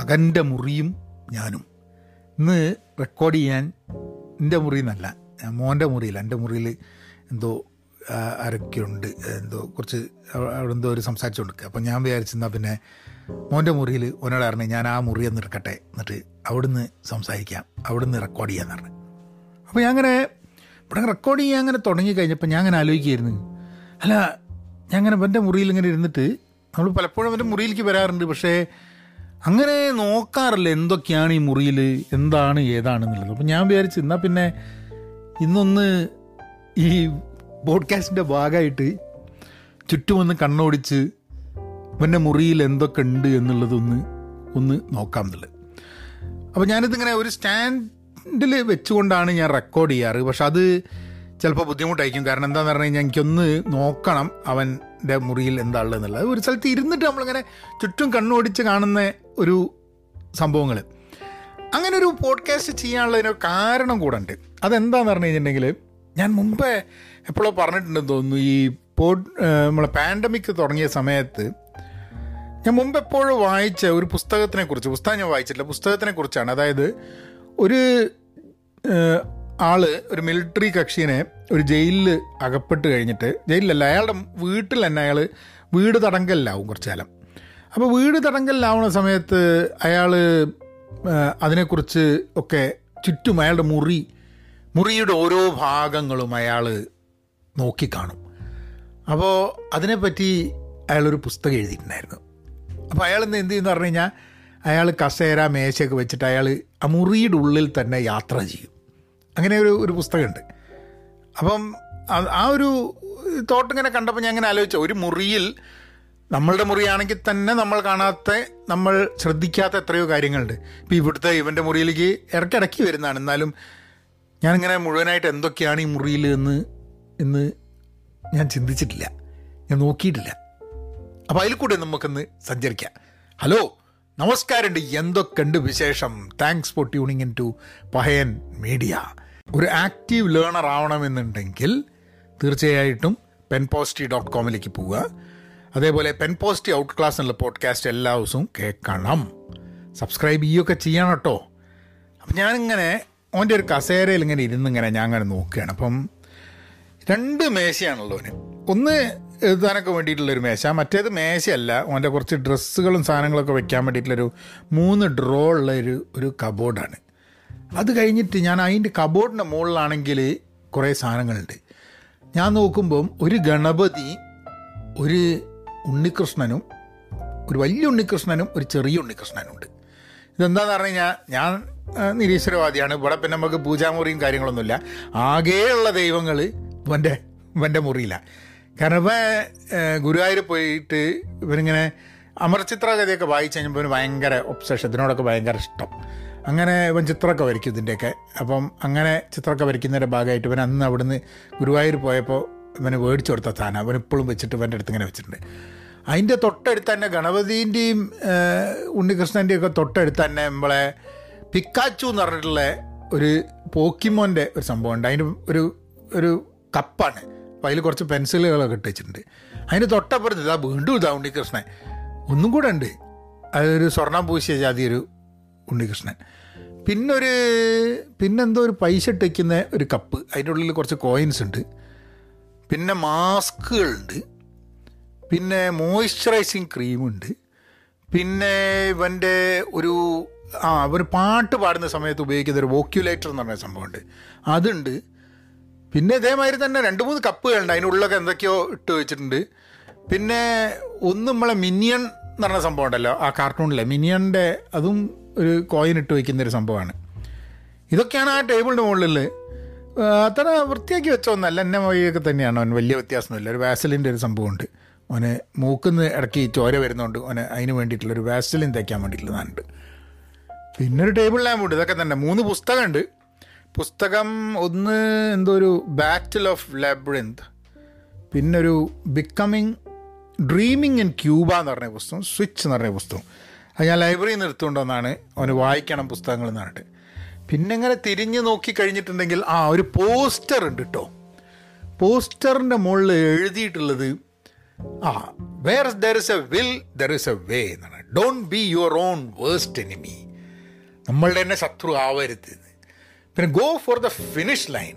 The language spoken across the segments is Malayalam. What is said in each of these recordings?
മകന്റെ മുറിയും ഞാനും. ഇന്ന് റെക്കോർഡ് ചെയ്യാൻ എന്റെ മുറിയിൽ നിന്നല്ല മോന്റെ മുറിയിൽ എന്റെ മുറിയിൽ എന്തോ ആരൊക്കെയുണ്ട് എന്തോ കുറച്ച് അവ- അവിടെ എന്തോ ഒരു സംസാരിച്ചുകൊണ്ട് അപ്പം ഞാൻ വിചാരിച്ചെന്നാൽ പിന്നെ മോന്റെ മുറിയിൽ ഒന്നോട് പറഞ്ഞു ഞാൻ ആ മുറി ഒന്ന് എടുക്കട്ടെ എന്നിട്ട് അവിടുന്ന് സംസാരിക്കാം. അവിടുന്ന് റെക്കോർഡ് ചെയ്യാന്ന് പറഞ്ഞു. അപ്പോൾ ഞാൻ അങ്ങനെ ഇവിടെ റെക്കോർഡ് ചെയ്യാൻ അങ്ങനെ തുടങ്ങി കഴിഞ്ഞപ്പോൾ ഞാൻ അങ്ങനെ ആലോചിക്കുകയായിരുന്നു. അല്ല ഞാൻ അങ്ങനെ എന്റെ മുറിയിൽ ഇങ്ങനെ ഇരുന്നിട്ട് നമ്മൾ പലപ്പോഴും എന്റെ മുറിയിലേക്ക് വരാറുണ്ട്. പക്ഷേ അങ്ങനെ നോക്കാറില്ല എന്തൊക്കെയാണ് ഈ മുറിയിൽ എന്താണ് ഏതാണെന്നുള്ളത്? അപ്പം ഞാൻ വിചാരിച്ചു എന്നാൽ പിന്നെ ഇന്നൊന്ന് ഈ പോഡ്കാസ്റ്റിന്റെ ഭാഗമായിട്ട് ചുറ്റുമൊന്ന് കണ്ണോടിച്ച് ഇവന്റെ മുറിയിൽ എന്തൊക്കെ ഉണ്ട് എന്നുള്ളതൊന്ന് ഒന്ന് നോക്കാം എന്നുള്ളത്. അപ്പോൾ ഞാനിതിങ്ങനെ ഒരു സ്റ്റാൻഡിൽ വെച്ചുകൊണ്ടാണ് ഞാൻ റെക്കോർഡ് ചെയ്യാറ്. പക്ഷെ അത് ചിലപ്പോൾ ബുദ്ധിമുട്ടായിരിക്കും. കാരണം എന്താണെന്ന് പറഞ്ഞു കഴിഞ്ഞാൽ എനിക്കൊന്ന് നോക്കണം അവന്റെ മുറിയിൽ എന്താ ഉള്ളത് എന്നുള്ളത് ഒരു സ്ഥലത്ത് ഇരുന്നിട്ട് നമ്മളിങ്ങനെ ചുറ്റും കണ്ണോടിച്ച് കാണുന്ന ഒരു സംഭവങ്ങൾ. അങ്ങനെ ഒരു പോഡ്കാസ്റ്റ് ചെയ്യാനുള്ളതിന് കാരണം കൂടെ ഉണ്ട്. അതെന്താന്ന് പറഞ്ഞു കഴിഞ്ഞിട്ടുണ്ടെങ്കിൽ ഞാൻ മുമ്പേ എപ്പോഴോ പറഞ്ഞിട്ടുണ്ടെന്ന് തോന്നുന്നു ഈ പോഡ് നമ്മളെ പാൻഡമിക് തുടങ്ങിയ സമയത്ത് ഞാൻ മുമ്പ് എപ്പോഴും വായിച്ച ഒരു പുസ്തകത്തിനെ കുറിച്ച് പുസ്തകം ഞാൻ വായിച്ചിട്ടില്ല പുസ്തകത്തിനെ കുറിച്ചാണ്. അതായത് ഒരു ആൾ ഒരു മിലിറ്ററി കക്ഷിനെ ഒരു ജയിലിൽ അകപ്പെട്ട് കഴിഞ്ഞിട്ട് ജയിലിലല്ല അയാളുടെ വീട്ടിൽ തന്നെ അയാൾ വീട് തടങ്കലിലാവും കുറച്ച് കാലം. അപ്പോൾ വീട് തടങ്കലിലാവുന്ന സമയത്ത് അയാൾ അതിനെക്കുറിച്ച് ഒക്കെ ചുറ്റും അയാളുടെ മുറി മുറിയുടെ ഓരോ ഭാഗങ്ങളും അയാൾ നോക്കിക്കാണും അപ്പോൾ അതിനെപ്പറ്റി അയാളൊരു പുസ്തകം എഴുതിയിട്ടുണ്ടായിരുന്നു. അപ്പോൾ അയാൾ ഇന്ന് എന്ത് ചെയ്യുന്നു പറഞ്ഞു കഴിഞ്ഞാൽ അയാൾ കസേര മേശയൊക്കെ വെച്ചിട്ട് അയാൾ ആ മുറിയുടെ ഉള്ളിൽ തന്നെ യാത്ര ചെയ്യും. അങ്ങനെ ഒരു ഒരു പുസ്തകമുണ്ട്. അപ്പം ആ- ഒരു തോട്ട് ഇങ്ങനെ കണ്ടപ്പോൾ ഞാൻ അങ്ങനെ ആലോചിച്ചു ഒരു മുറിയിൽ നമ്മളുടെ മുറിയാണെങ്കിൽ തന്നെ നമ്മൾ കാണാത്ത നമ്മൾ ശ്രദ്ധിക്കാത്ത എത്രയോ കാര്യങ്ങളുണ്ട്. ഇപ്പം ഇവിടുത്തെ ഇവന്റെ മുറിയിലേക്ക് ഇടയ്ക്കിടയ്ക്ക് വരുന്നതാണ്. എന്നാലും ഞാനിങ്ങനെ മുഴുവനായിട്ട് എന്തൊക്കെയാണ് ഈ മുറിയിൽ എന്ന് എന്ന് ഞാൻ ചിന്തിച്ചിട്ടില്ല. ഞാൻ നോക്കിയിട്ടില്ല. അപ്പോൾ അതിൽ കൂടെ നമുക്കൊന്ന് സഞ്ചരിക്കാം. ഹലോ നമസ്കാരമുണ്ട്. എന്തൊക്കെയുണ്ട് വിശേഷം? Thanks for tuning in to Pahayan media ഒരു ആക്റ്റീവ് ലേണർ ആവണമെന്നുണ്ടെങ്കിൽ തീർച്ചയായിട്ടും പെൻ പോസ്റ്റി ഡോട്ട് കോമിലേക്ക് പോവുക. അതേപോലെ പെൻ പോസ്റ്റി ഔട്ട് ക്ലാസ് എന്നുള്ള പോഡ്കാസ്റ്റ് എല്ലാ ദിവസവും കേൾക്കണം. സബ്സ്ക്രൈബ് ചെയ്യുകയൊക്കെ ചെയ്യണം കേട്ടോ. അപ്പം ഞാനിങ്ങനെ ഓന്റെ ഒരു കസേരയിൽ ഇങ്ങനെ ഇരുന്ന് ഇങ്ങനെ ഞാൻ അങ്ങനെ നോക്കുകയാണ്. അപ്പം രണ്ട് മേശയാണല്ലോ അവന്. ഒന്ന് എഴുതാനൊക്കെ വേണ്ടിയിട്ടുള്ളൊരു മേശ മറ്റേത് മേശയല്ല. ഓന്റെ കുറച്ച് ഡ്രസ്സുകളും സാധനങ്ങളൊക്കെ വെക്കാൻ വേണ്ടിയിട്ടുള്ളൊരു മൂന്ന് ഡ്രോ ഉള്ള ഒരു ഒരു കബോർഡാണ് അത് കഴിഞ്ഞിട്ട് ഞാൻ അതിന്റെ കബോർഡിന്റെ മുകളിലാണെങ്കിൽ കുറേ സാധനങ്ങളുണ്ട്. ഞാൻ നോക്കുമ്പം ഒരു ഗണപതി ഒരു ഉണ്ണികൃഷ്ണനും ഒരു വലിയ ഉണ്ണികൃഷ്ണനും ഒരു ചെറിയ ഉണ്ണികൃഷ്ണനും ഉണ്ട് ഇതെന്താന്ന് പറഞ്ഞു കഴിഞ്ഞാൽ ഞാൻ നിരീശ്വരവാദിയാണ്. ഇവിടെ പിന്നെ നമുക്ക് പൂജാമുറിയും കാര്യങ്ങളൊന്നുമില്ല. ആകെയുള്ള ദൈവങ്ങൾ ഇവന്റെ ഇവന്റെ മുറിയിലാണ് കാരണം ഇപ്പം ഗുരുവായൂർ പോയിട്ട് ഇവനിങ്ങനെ അമർചിത്രകഥയൊക്കെ വായിച്ചു കഴിഞ്ഞപ്പോൾ ഇവന് ഭയങ്കര ഒബ്സഷൻ ഇതിനോടൊക്കെ ഭയങ്കര ഇഷ്ടം. അങ്ങനെ ഇവൻ ചിത്രമൊക്കെ വരയ്ക്കും ഇതിന്റെയൊക്കെ അപ്പം അങ്ങനെ ചിത്രമൊക്കെ വരയ്ക്കുന്നതിന്റെ ഭാഗമായിട്ട് ഇവൻ അന്ന് അവിടുന്ന് ഗുരുവായൂർ പോയപ്പോൾ ഇവന് മേടിച്ചു കൊടുത്ത സാധനം. അവൻ ഇപ്പോഴും വെച്ചിട്ട് ഇവന്റെ അടുത്ത് ഇങ്ങനെ വെച്ചിട്ടുണ്ട്. അതിന്റെ തൊട്ടടുത്ത് തന്നെ ഗണപതിന്റെയും ഉണ്ണികൃഷ്ണന്റെയും ഒക്കെ തൊട്ടടുത്ത് തന്നെ നമ്മളെ പിക്കാച്ചു എന്ന് പറഞ്ഞിട്ടുള്ള ഒരു പോക്കിമോന്റെ ഒരു സംഭവമുണ്ട്. അതിന് ഒരു ഒരു കപ്പാണ്. അപ്പോൾ അതിൽ കുറച്ച് പെൻസിലുകളൊക്കെ ഇട്ട് വെച്ചിട്ടുണ്ട്. അതിന് തൊട്ടപ്പുറത്ത് ഇതാ വീണ്ടും ഇതാ ഉണ്ണികൃഷ്ണൻ. ഒന്നും കൂടെ ഉണ്ട്. അതൊരു സ്വർണം പൂശിയ ജാതി ഒരു ഉണ്ണികൃഷ്ണൻ. പിന്നൊരു പിന്നെന്തോ ഒരു പൈസ ഇട്ട് വയ്ക്കുന്ന ഒരു കപ്പ്. അതിന്റെ ഉള്ളിൽ കുറച്ച് കോയിൻസ് ഉണ്ട്. പിന്നെ മാസ്കുകളുണ്ട്. പിന്നെ മോയ്സ്ചറൈസിങ് ക്രീമുണ്ട്. പിന്നെ ഇവന്റെ ഒരു ആ ഒരു പാട്ട് പാടുന്ന സമയത്ത് ഉപയോഗിക്കുന്ന ഒരു വോക്യുലേറ്റർ എന്ന് പറഞ്ഞ സംഭവമുണ്ട്. അതുണ്ട്. പിന്നെ ഇതേമാതിരി തന്നെ രണ്ട് മൂന്ന് കപ്പുകളുണ്ട്. അതിനുള്ളൊക്കെ എന്തൊക്കെയോ ഇട്ട് വെച്ചിട്ടുണ്ട്. പിന്നെ ഒന്ന് നമ്മളെ മിനിയൺ എന്ന് പറഞ്ഞ സംഭവം ഉണ്ടല്ലോ ആ കാർട്ടൂണിലെ. മിനിയന്റെ അതും ഒരു കോയിൻ ഇട്ട് വയ്ക്കുന്ന ഒരു സംഭവമാണ്. ഇതൊക്കെയാണ് ആ ടേബിളിന്റെ മുകളിൽ അത്ര വൃത്തിയാക്കി വെച്ച ഒന്നല്ല എന്നെ മൊഴിയൊക്കെ തന്നെയാണ് അവൻ. വലിയ വ്യത്യാസമൊന്നുമില്ല. ഒരു വാസലിന്റെ ഒരു സംഭവമുണ്ട്. അവന് മൂക്കുന്ന് ഇടയ്ക്ക് ചോര വരുന്നതുകൊണ്ട് അവന് അതിന് വേണ്ടിയിട്ടുള്ള ഒരു വാസലിൻ തയ്ക്കാൻ വേണ്ടിയിട്ടുള്ളതാണുണ്ട് പിന്നെ ഒരു ടേബിൾ ലാമ്പ് ഉണ്ട്. ഇതൊക്കെ തന്നെ. മൂന്ന് പുസ്തകമുണ്ട്. പുസ്തകം ഒന്ന് എന്തോ ഒരു ബാറ്റിൽ ഓഫ് ലാബ്രിന്ത് പിന്നെ ഒരു ബിക്കമിങ് ഡ്രീമിങ് ഇൻ ക്യൂബ എന്ന് പറഞ്ഞ പുസ്തകം സ്വിച്ച് എന്ന് പറഞ്ഞ പുസ്തകം. അത് ഞാൻ ലൈബ്രറിയിൽ നിന്ന് എടുത്തുകൊണ്ടുവന്നാണ് അവന് വായിക്കണം പുസ്തകങ്ങൾ എന്ന് പറഞ്ഞിട്ട്. പിന്നെ ഇങ്ങനെ തിരിഞ്ഞ് നോക്കി കഴിഞ്ഞിട്ടുണ്ടെങ്കിൽ ആ ഒരു പോസ്റ്റർ ഉണ്ട് കേട്ടോ പോസ്റ്ററിന്റെ മുകളിൽ എഴുതിയിട്ടുള്ളത് ആ where there is a will there is a way എന്നാണ്. Don't be your own worst enemy നമ്മളുടെ തന്നെ ശത്രു ആവരുത്. പിന്നെ go for the finish line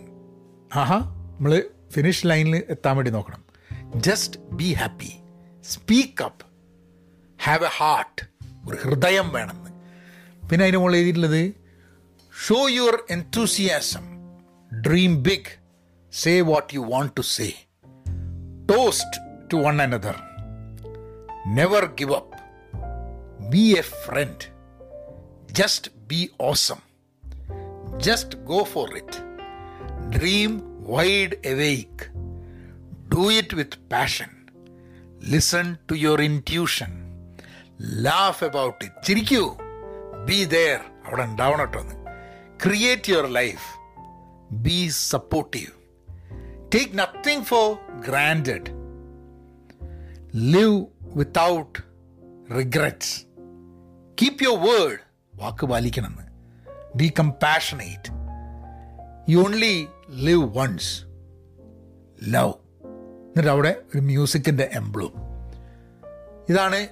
ആഹാ നമ്മൾ ഫിനിഷ് ലൈനിൽ എത്താൻ വേണ്ടി നോക്കണം. Just be happy speak up have a heart ഒരു ഹൃദയം വേണമെന്ന് പിന്നെ അതിന് മുകളിൽ എഴുതിയിട്ടുള്ളത് show your enthusiasm dream big say what you want to say toast to one another never give up be a friend just be awesome just go for it dream wide awake do it with passion listen to your intuition laugh about it ചിരിക്കൂ be there അവിടെ ഉണ്ടാവണം കേട്ടോ create your life be supportive take nothing for granted live without regrets keep your word വാക്ക് പാലിക്കണമെന്ന്. Be compassionate you only live once love എന്നിട്ട് അവിടെ ഒരു മ്യൂസിക്കിന്റെ എംബ്ലം ഇതാണ്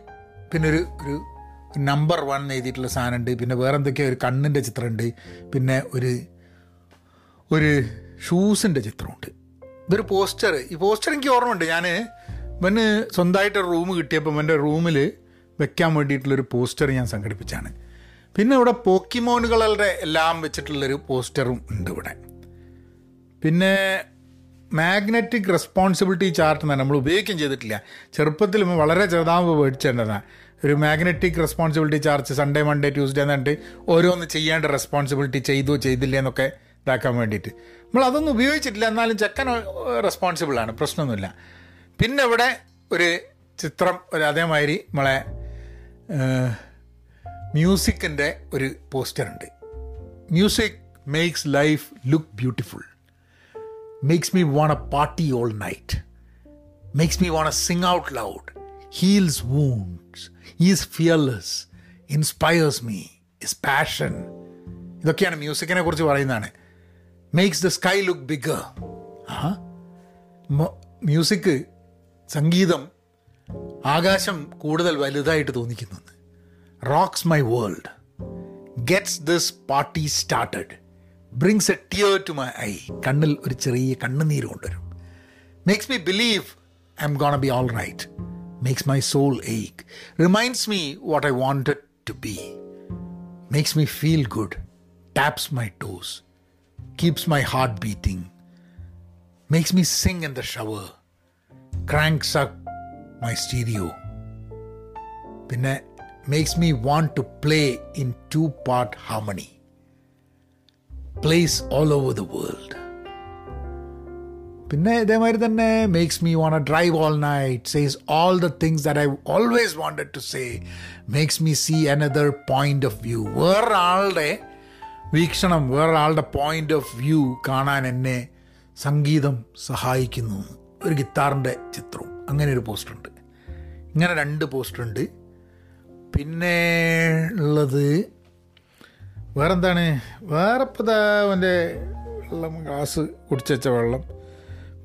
പിന്നെ ഒരു ഒരു നമ്പർ വൺ എഴുതിയിട്ടുള്ള സാധനമുണ്ട് പിന്നെ വേറെ എന്തൊക്കെയോ ഒരു കണ്ണിന്റെ ചിത്രമുണ്ട് പിന്നെ ഒരു ഒരു ഷൂസിന്റെ ചിത്രമുണ്ട്. ഇതൊരു പോസ്റ്റർ ഈ പോസ്റ്റർ എനിക്ക് ഓർമ്മയുണ്ട്. ഞാൻ ഇവന് സ്വന്തമായിട്ട് റൂം കിട്ടിയപ്പോൾ എന്റെ റൂമിൽ വെക്കാൻ വേണ്ടിയിട്ടുള്ളൊരു പോസ്റ്റർ ഞാൻ സംഘടിപ്പിച്ചാണ്. പിന്നെ ഇവിടെ പോക്കിമോനുകളുടെ എല്ലാം വെച്ചിട്ടുള്ളൊരു പോസ്റ്ററും ഉണ്ട് ഇവിടെ. പിന്നെ മാഗ്നറ്റിക് റെസ്പോൺസിബിലിറ്റി ചാർട്ട് എന്നാണ് നമ്മൾ ഉപയോഗിക്കുകയും ചെയ്തിട്ടില്ല. ചെറുപ്പത്തിൽ വളരെ ചെറുതാകുമ്പോൾ മേടിച്ചേണ്ടതാണ് ഒരു magnetic responsibility charge Sunday Monday Tuesday എന്ന് പറഞ്ഞിട്ട് ഓരോന്ന് ചെയ്യേണ്ട റെസ്പോൺസിബിലിറ്റി ചെയ്തു ചെയ്തില്ല എന്നൊക്കെ ഇതാക്കാൻ വേണ്ടിയിട്ട്. നമ്മൾ അതൊന്നും ഉപയോഗിച്ചിട്ടില്ല എന്നാലും ചെക്കൻ റെസ്പോൺസിബിളാണ് പ്രശ്നമൊന്നുമില്ല. പിന്നെ ഇവിടെ ഒരു ചിത്രം ഒരു അതേമാതിരി നമ്മളെ മ്യൂസിക്കിന്റെ ഒരു പോസ്റ്റർ ഉണ്ട്. Music makes life look beautiful makes me want a party all night makes me want a sing out loud heals wounds is fearless inspires me is passion ഇതൊക്കെയാണ് മ്യൂസിക്കിനെ കുറിച്ച് പറയുന്നതാണ്. Makes the sky look bigger ആ മ്യൂസിക് സംഗീതം ആകാശം കൂടുതൽ വലുതായിട്ട് തോന്നിക്കുന്നത് rocks my world gets this party started brings a tear to my eye കണ്ണിൽ ഒരു ചെറിയ കണ്ണുനീര് കൊണ്ടുവരും. Makes me believe I'm gonna be all right Makes my soul ache reminds me what I wanted to be makes me feel good taps my toes keeps my heart beating, makes me sing in the shower, cranks up my stereo. പിന്നെ makes me want to play in two part harmony. Plays all over the world. പിന്നെ ഇതേമാതിരി തന്നെ makes me want drive all night says all the things that I always wanted to say makes me see another point of view വേറൊരാളുടെ വീക്ഷണം വേറൊരാളുടെ പോയിന്റ് ഓഫ് വ്യൂ കാണാൻ എന്നെ സംഗീതം സഹായിക്കുന്നു. ഒരു ഗിത്താറിന്റെ ചിത്രവും അങ്ങനെ ഒരു പോസ്റ്ററുണ്ട് ഇങ്ങനെ രണ്ട് പോസ്റ്ററുണ്ട് പിന്നെ ഉള്ളത് വേറെന്താണ്? വേറെ ഇപ്പോൾ അവന്റെ വെള്ളം ഗ്ലാസ് കുടിച്ചുവെച്ച വെള്ളം.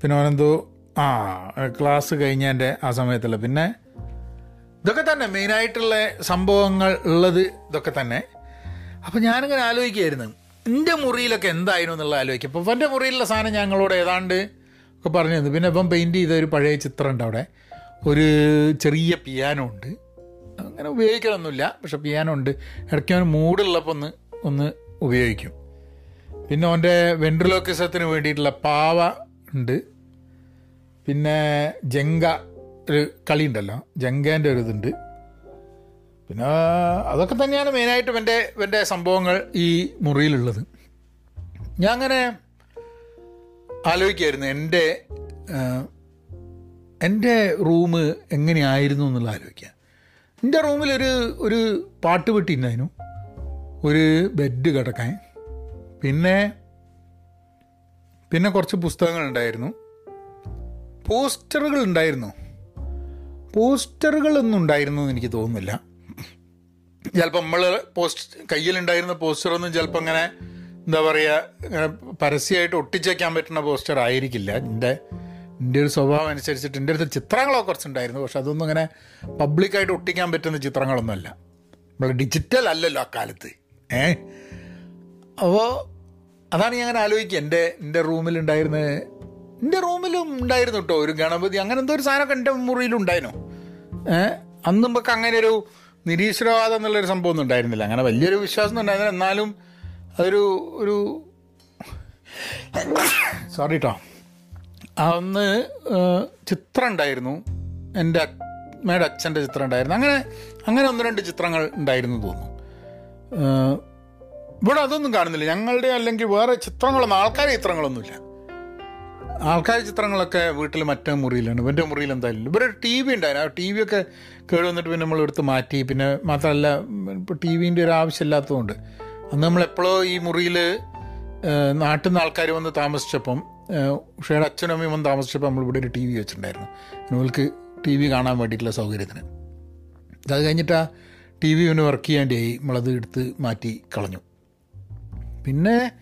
പിന്നെ ഓനെന്തോ ആ ക്ലാസ് കഴിഞ്ഞതിന്റെ ആ സമയത്തല്ല. പിന്നെ ഇതൊക്കെ തന്നെ മെയിനായിട്ടുള്ള സംഭവങ്ങൾ ഉള്ളത് ഇതൊക്കെ തന്നെ. അപ്പം ഞാനിങ്ങനെ ആലോചിക്കുകയായിരുന്നു. എന്റെ മുറിയിലൊക്കെ എന്തായിരുന്നു എന്നുള്ള ആലോചിക്കും അപ്പോൾ എന്റെ മുറിയിലുള്ള സാധനം ഞങ്ങളോട് ഏതാണ്ട് ഒക്കെ പറഞ്ഞു തന്നു പിന്നെ ഇപ്പം പെയിന്റ് ചെയ്ത ഒരു പഴയ ചിത്രം ഉണ്ട് അവിടെ. ഒരു ചെറിയ പിയാനോ ഉണ്ട്. അങ്ങനെ ഉപയോഗിക്കലൊന്നുമില്ല പക്ഷെ പിയാനോ ഉണ്ട്. ഇടയ്ക്ക് അവന് മൂടുള്ളപ്പോൾ ഒന്ന് ഒന്ന് ഉപയോഗിക്കും. പിന്നെ അവന്റെ വെൻട്രിലോക്കിസത്തിന് വേണ്ടിയിട്ടുള്ള പാവ ഉണ്ട്. പിന്നെ ജങ്ക ഒരു കളി ഉണ്ടല്ലോ. ജങ്കേന്റെ ഒരു ഇതുണ്ട്. പിന്നെ അതൊക്കെ തന്നെയാണ് മെയിനായിട്ടും എന്റെ എന്റെ സംഭവങ്ങൾ ഈ മുറിയിലുള്ളത്. ഞാൻ അങ്ങനെ ആലോചിക്കായിരുന്നു എന്റെ എന്റെ റൂം എങ്ങനെയായിരുന്നു എന്നുള്ള ആലോചിക്കുക എന്റെ റൂമിലൊരു ഒരു പാട്ടുപെട്ടി ഉണ്ടായിരുന്നു ഒരു ബെഡ് കിടക്കാൻ. പിന്നെ പിന്നെ കുറച്ച് പുസ്തകങ്ങൾ ഉണ്ടായിരുന്നു പോസ്റ്ററുകൾ ഉണ്ടായിരുന്നു. പോസ്റ്ററുകളൊന്നും ഉണ്ടായിരുന്നു എന്ന് എനിക്ക് തോന്നുന്നില്ല. ചിലപ്പോൾ നമ്മൾ പോസ്റ്റ് കയ്യിലുണ്ടായിരുന്ന പോസ്റ്ററൊന്നും ചിലപ്പോൾ അങ്ങനെ എന്താ പറയുക പരസ്യമായിട്ട് ഒട്ടിച്ചേക്കാൻ പറ്റുന്ന പോസ്റ്റർ ആയിരിക്കില്ല. എന്റെ എന്റെ ഒരു സ്വഭാവം അനുസരിച്ചിട്ട് എന്റെ അടുത്ത് ചിത്രങ്ങളൊക്കെ കുറച്ചുണ്ടായിരുന്നു. പക്ഷെ അതൊന്നും അങ്ങനെ പബ്ലിക്കായിട്ട് ഒട്ടിക്കാൻ പറ്റുന്ന ചിത്രങ്ങളൊന്നുമല്ല. നമ്മൾ ഡിജിറ്റൽ അല്ലല്ലോ അക്കാലത്ത്. കാലത്ത് ഏ? അപ്പോൾ അതാണ് ഞാൻ അങ്ങനെ ആലോചിക്കുക. എന്റെ എന്റെ റൂമിലുണ്ടായിരുന്ന എന്റെ റൂമിലും ഉണ്ടായിരുന്നു കേട്ടോ ഒരു ഗണപതി. അങ്ങനെ എന്തോ ഒരു സാധനമൊക്കെ എന്റെ മുറിയിലുണ്ടായിരുന്നു. അന്ന് നമുക്ക് അങ്ങനെ ഒരു നിരീശ്വരവാദം എന്നുള്ളൊരു സംഭവം ഒന്നും ഉണ്ടായിരുന്നില്ല. അങ്ങനെ വലിയൊരു വിശ്വാസം ഉണ്ടായിരുന്നില്ല. എന്നാലും അതൊരു ഒരു സോറി കേട്ടോ അന്ന് ചിത്രം ഉണ്ടായിരുന്നു എന്റെ അമ്മയുടെ അച്ഛന്റെ ചിത്രം ഉണ്ടായിരുന്നു അങ്ങനെ അങ്ങനെ ഒന്ന് രണ്ട് ചിത്രങ്ങൾ ഉണ്ടായിരുന്നു തോന്നുന്നു. ഇവിടെ അതൊന്നും കാണുന്നില്ല. ഞങ്ങളുടെ അല്ലെങ്കിൽ വേറെ ചിത്രങ്ങളൊന്നും ആൾക്കാരെ ചിത്രങ്ങളൊന്നുമില്ല. ആൾക്കാർ ചിത്രങ്ങളൊക്കെ വീട്ടിൽ മറ്റേ മുറിയിലാണ് ഇവന്റെ മുറിയിൽ എന്തായാലും. ഇവിടെ ടി വി ഉണ്ടായിരുന്നു. ആ ടി വി ഒക്കെ കേട് വന്നിട്ട് പിന്നെ നമ്മളെടുത്ത് മാറ്റി. പിന്നെ മാത്രമല്ല ഇപ്പോൾ ടി വിന്റെ ഒരു ആവശ്യമില്ലാത്തതുകൊണ്ട്. അന്ന് നമ്മളെപ്പോഴോ ഈ മുറിയിൽ നാട്ടിൽ നിന്ന് ആൾക്കാർ വന്ന് താമസിച്ചപ്പം പക്ഷേ അച്ഛനും അമ്മയും വന്ന് താമസിച്ചപ്പോൾ നമ്മൾ ഇവിടെ ഒരു ടി വി വെച്ചിട്ടുണ്ടായിരുന്നു. നിങ്ങൾക്ക് ടി വി കാണാൻ വേണ്ടിയിട്ടുള്ള സൗകര്യത്തിന്. അത് കഴിഞ്ഞിട്ട് ആ ടി വി ഒന്ന് വർക്ക് ചെയ്യാണ്ടായി നമ്മളത് എടുത്ത് മാറ്റി കളഞ്ഞു. പിന്നെ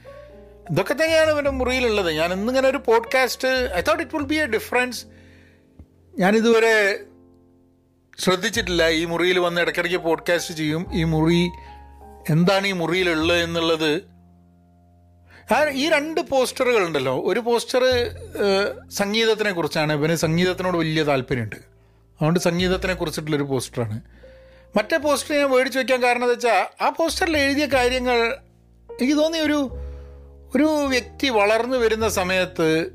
ഇതൊക്കെ തന്നെയാണ് ഇവന്റെ മുറിയിലുള്ളത്. ഞാൻ ഇന്നിങ്ങനെ ഒരു podcast I thought it will be a difference ഞാനിതുവരെ ശ്രദ്ധിച്ചിട്ടില്ല ഈ മുറിയിൽ വന്ന് ഇടയ്ക്കിടയ്ക്ക് പോഡ്കാസ്റ്റ് ചെയ്യും. ഈ മുറി എന്താണ് ഈ മുറിയിലുള്ളത് എന്നുള്ളത്. ഈ രണ്ട് പോസ്റ്ററുകൾ ഉണ്ടല്ലോ. ഒരു പോസ്റ്റർ സംഗീതത്തിനെ കുറിച്ചാണ്. ഇവന് സംഗീതത്തിനോട് വലിയ താല്പര്യമുണ്ട്. അതുകൊണ്ട് സംഗീതത്തിനെ കുറിച്ചിട്ടുള്ളൊരു പോസ്റ്ററാണ് മറ്റേ പോസ്റ്റർ ഞാൻ മേടിച്ച് വയ്ക്കാൻ കാരണം എന്താ വെച്ചാൽ ആ പോസ്റ്ററിൽ എഴുതിയ കാര്യങ്ങൾ എനിക്ക് തോന്നി ഒരു ഒരു വ്യക്തി വളർന്നു വരുന്ന സമയത്ത്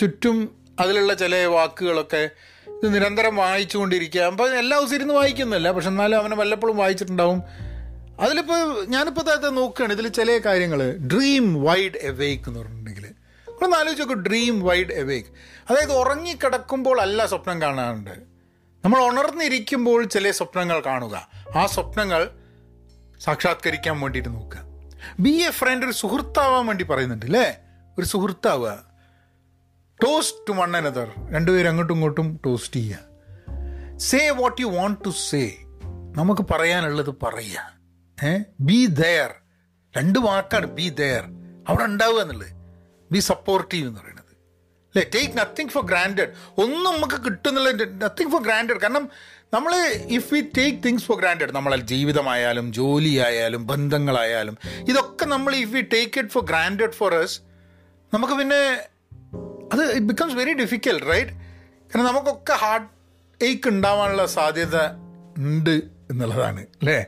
ചുറ്റും അതിലുള്ള ചില വാക്കുകളൊക്കെ ഇത് നിരന്തരം വായിച്ചുകൊണ്ടിരിക്കുക അപ്പം എല്ലാ ദിവസം ഇരുന്ന് വായിക്കുന്നില്ല പക്ഷെ എന്നാലും അവനെ വല്ലപ്പോഴും വായിച്ചിട്ടുണ്ടാവും. അതിലിപ്പോൾ ഞാനിപ്പോൾ താഴത്തെ നോക്കുകയാണ്. ഇതിൽ ചില കാര്യങ്ങൾ ഡ്രീം വൈഡ് എവേക്ക് എന്ന് പറഞ്ഞിട്ടുണ്ടെങ്കിൽ ഒന്ന് ആലോചിച്ച് നോക്കും ഡ്രീം വൈഡ് എവേക്ക് അതായത് ഉറങ്ങിക്കിടക്കുമ്പോൾ അല്ല സ്വപ്നം കാണാറുണ്ട്. നമ്മൾ ഉണർന്നിരിക്കുമ്പോൾ ചില സ്വപ്നങ്ങൾ കാണുക. ആ സ്വപ്നങ്ങൾ സാക്ഷാത്കരിക്കാൻ വേണ്ടിയിട്ട് നോക്കുക. ബി എ ഫ്രണ്ട് ഒരു സുഹൃത്താവാൻ വേണ്ടി പറയുന്നുണ്ട് അല്ലേ ഒരു സുഹൃത്താവുക. ടോസ്റ്റ് ടു വൺ അനദർ രണ്ടുപേരും അങ്ങോട്ടും ഇങ്ങോട്ടും ടോസ്റ്റ് ചെയ്യുക. Say what you want to say നമുക്ക് പറയാനുള്ളത് പറയുക. ഏ? ബി ദയർ രണ്ട് വാക്കാണ് ബി ദയർ അവിടെ ഉണ്ടാവുക എന്നുള്ളത്. ബി സപ്പോർട്ടീവ് എന്ന് പറയുന്നത്. അല്ലേ ടേക്ക് നത്തിങ് ഫോർ ഗ്രാൻഡഡ് ഒന്നും നമുക്ക് കിട്ടുന്നില്ല നത്തിങ് ഫോർ ഗ്രാൻഡഡ് കാരണം നമ്മൾ if we take things for granted നമ്മളെ ജീവിതമായാലും ജോലിയായാലും ബന്ധങ്ങളായാലും ഇതൊക്കെ നമ്മൾ if we take it for granted for us നമുക്ക് പിന്നെ അത് it becomes very difficult right കാരണം നമുക്കൊക്കെ ഹാർട്ട് ഏക്ക് ഉണ്ടാവാനുള്ള സാധ്യത ഉണ്ട് എന്നുള്ളതാണ് അല്ലേ?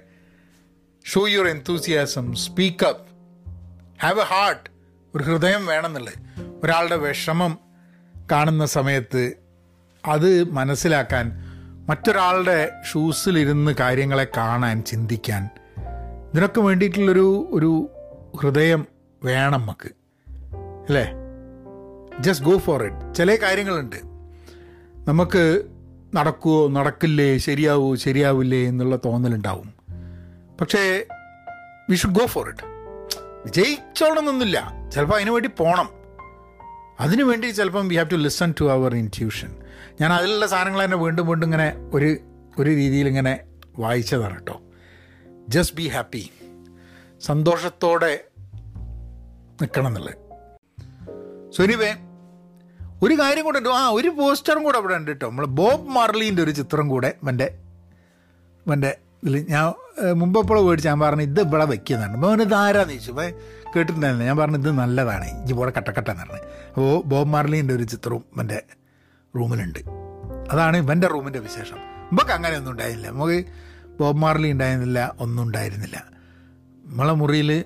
Show your enthusiasm speak up have a heart ഒരു ഹൃദയം വേണമെന്നുള്ളത്. ഒരാളുടെ വിഷമം കാണുന്ന സമയത്ത് അത് മനസ്സിലാക്കാൻ മറ്റൊരാളുടെ ഷൂസിലിരുന്ന് കാര്യങ്ങളെ കാണാൻ ചിന്തിക്കാൻ ഇതിനൊക്കെ വേണ്ടിയിട്ടുള്ളൊരു ഒരു ഹൃദയം വേണം നമുക്ക്. അല്ലേ? ജസ്റ്റ് ഗോ ഫോർ ഇറ്റ് ചില കാര്യങ്ങളുണ്ട്. നമുക്ക് നടക്കുമോ നടക്കില്ലേ ശരിയാവോ ശരിയാവില്ലേ എന്നുള്ള തോന്നലുണ്ടാവും. പക്ഷേ we should go for it വിജയിച്ചോളണമെന്നൊന്നുമില്ല ചിലപ്പോൾ അതിനു വേണ്ടി പോകണം അതിനു വേണ്ടി ചിലപ്പം we have to listen to our intuition ഞാൻ അതിലുള്ള സാധനങ്ങൾ തന്നെ വീണ്ടും വീണ്ടും ഇങ്ങനെ ഒരു ഒരു രീതിയിൽ ഇങ്ങനെ വായിച്ചതാണ് കേട്ടോ. ജസ്റ്റ് ബി ഹാപ്പി സന്തോഷത്തോടെ നിൽക്കണം എന്നുള്ളത്. സോ എനിവേ ഒരു കാര്യം കൂടെ ഉണ്ട്. ആ ഒരു പോസ്റ്ററും കൂടെ അവിടെ ഉണ്ട് കേട്ടോ. നമ്മൾ ബോബ് മാർലീന്റെ ഒരു ചിത്രം കൂടെ എന്റെ എന്റെ ഇതിൽ ഞാൻ ഏഹ്, മുമ്പ് എപ്പോഴും മേടിച്ച് ഞാൻ പറഞ്ഞു ഇത് ഇവിടെ വയ്ക്കുന്നതാണ് അപ്പോൾ അവന് ഇത് ആരാന്ന് ചോദിച്ചു അപ്പോൾ കേട്ടിട്ടുണ്ടായിരുന്നില്ല. ഞാൻ പറഞ്ഞു ഇത് നല്ലതാണ്. ഇഞ്ചി പോലെ കട്ടക്കട്ടെന്ന് പറഞ്ഞു അപ്പോൾ ബോബ് മാർലിന്റെ ഒരു ചിത്രവും എന്റെ റൂമിലുണ്ട്. അതാണ് ഇവന്റെ റൂമിന്റെ വിശേഷം. നമുക്ക് അങ്ങനെയൊന്നും ഉണ്ടായിരുന്നില്ല. നമുക്ക് ബോബ് മാർലി ഉണ്ടായിരുന്നില്ല ഒന്നും ഉണ്ടായിരുന്നില്ല. നമ്മളെ മുറിയിൽ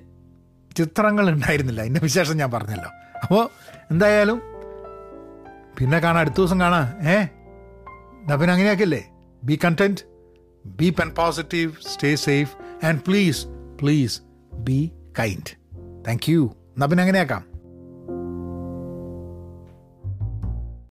ചിത്രങ്ങൾ ഉണ്ടായിരുന്നില്ല. അതിന്റെ വിശേഷം ഞാൻ പറഞ്ഞല്ലോ. അപ്പോൾ എന്തായാലും പിന്നെ കാണാം. അടുത്ത ദിവസം കാണാം. ഏ? എന്നാ പിന്നെ അങ്ങനെയാക്കില്ലേ? Be content be pen positive stay safe and please please be kind thank you എന്നാൽ പിന്നെ അങ്ങനെയാക്കാം.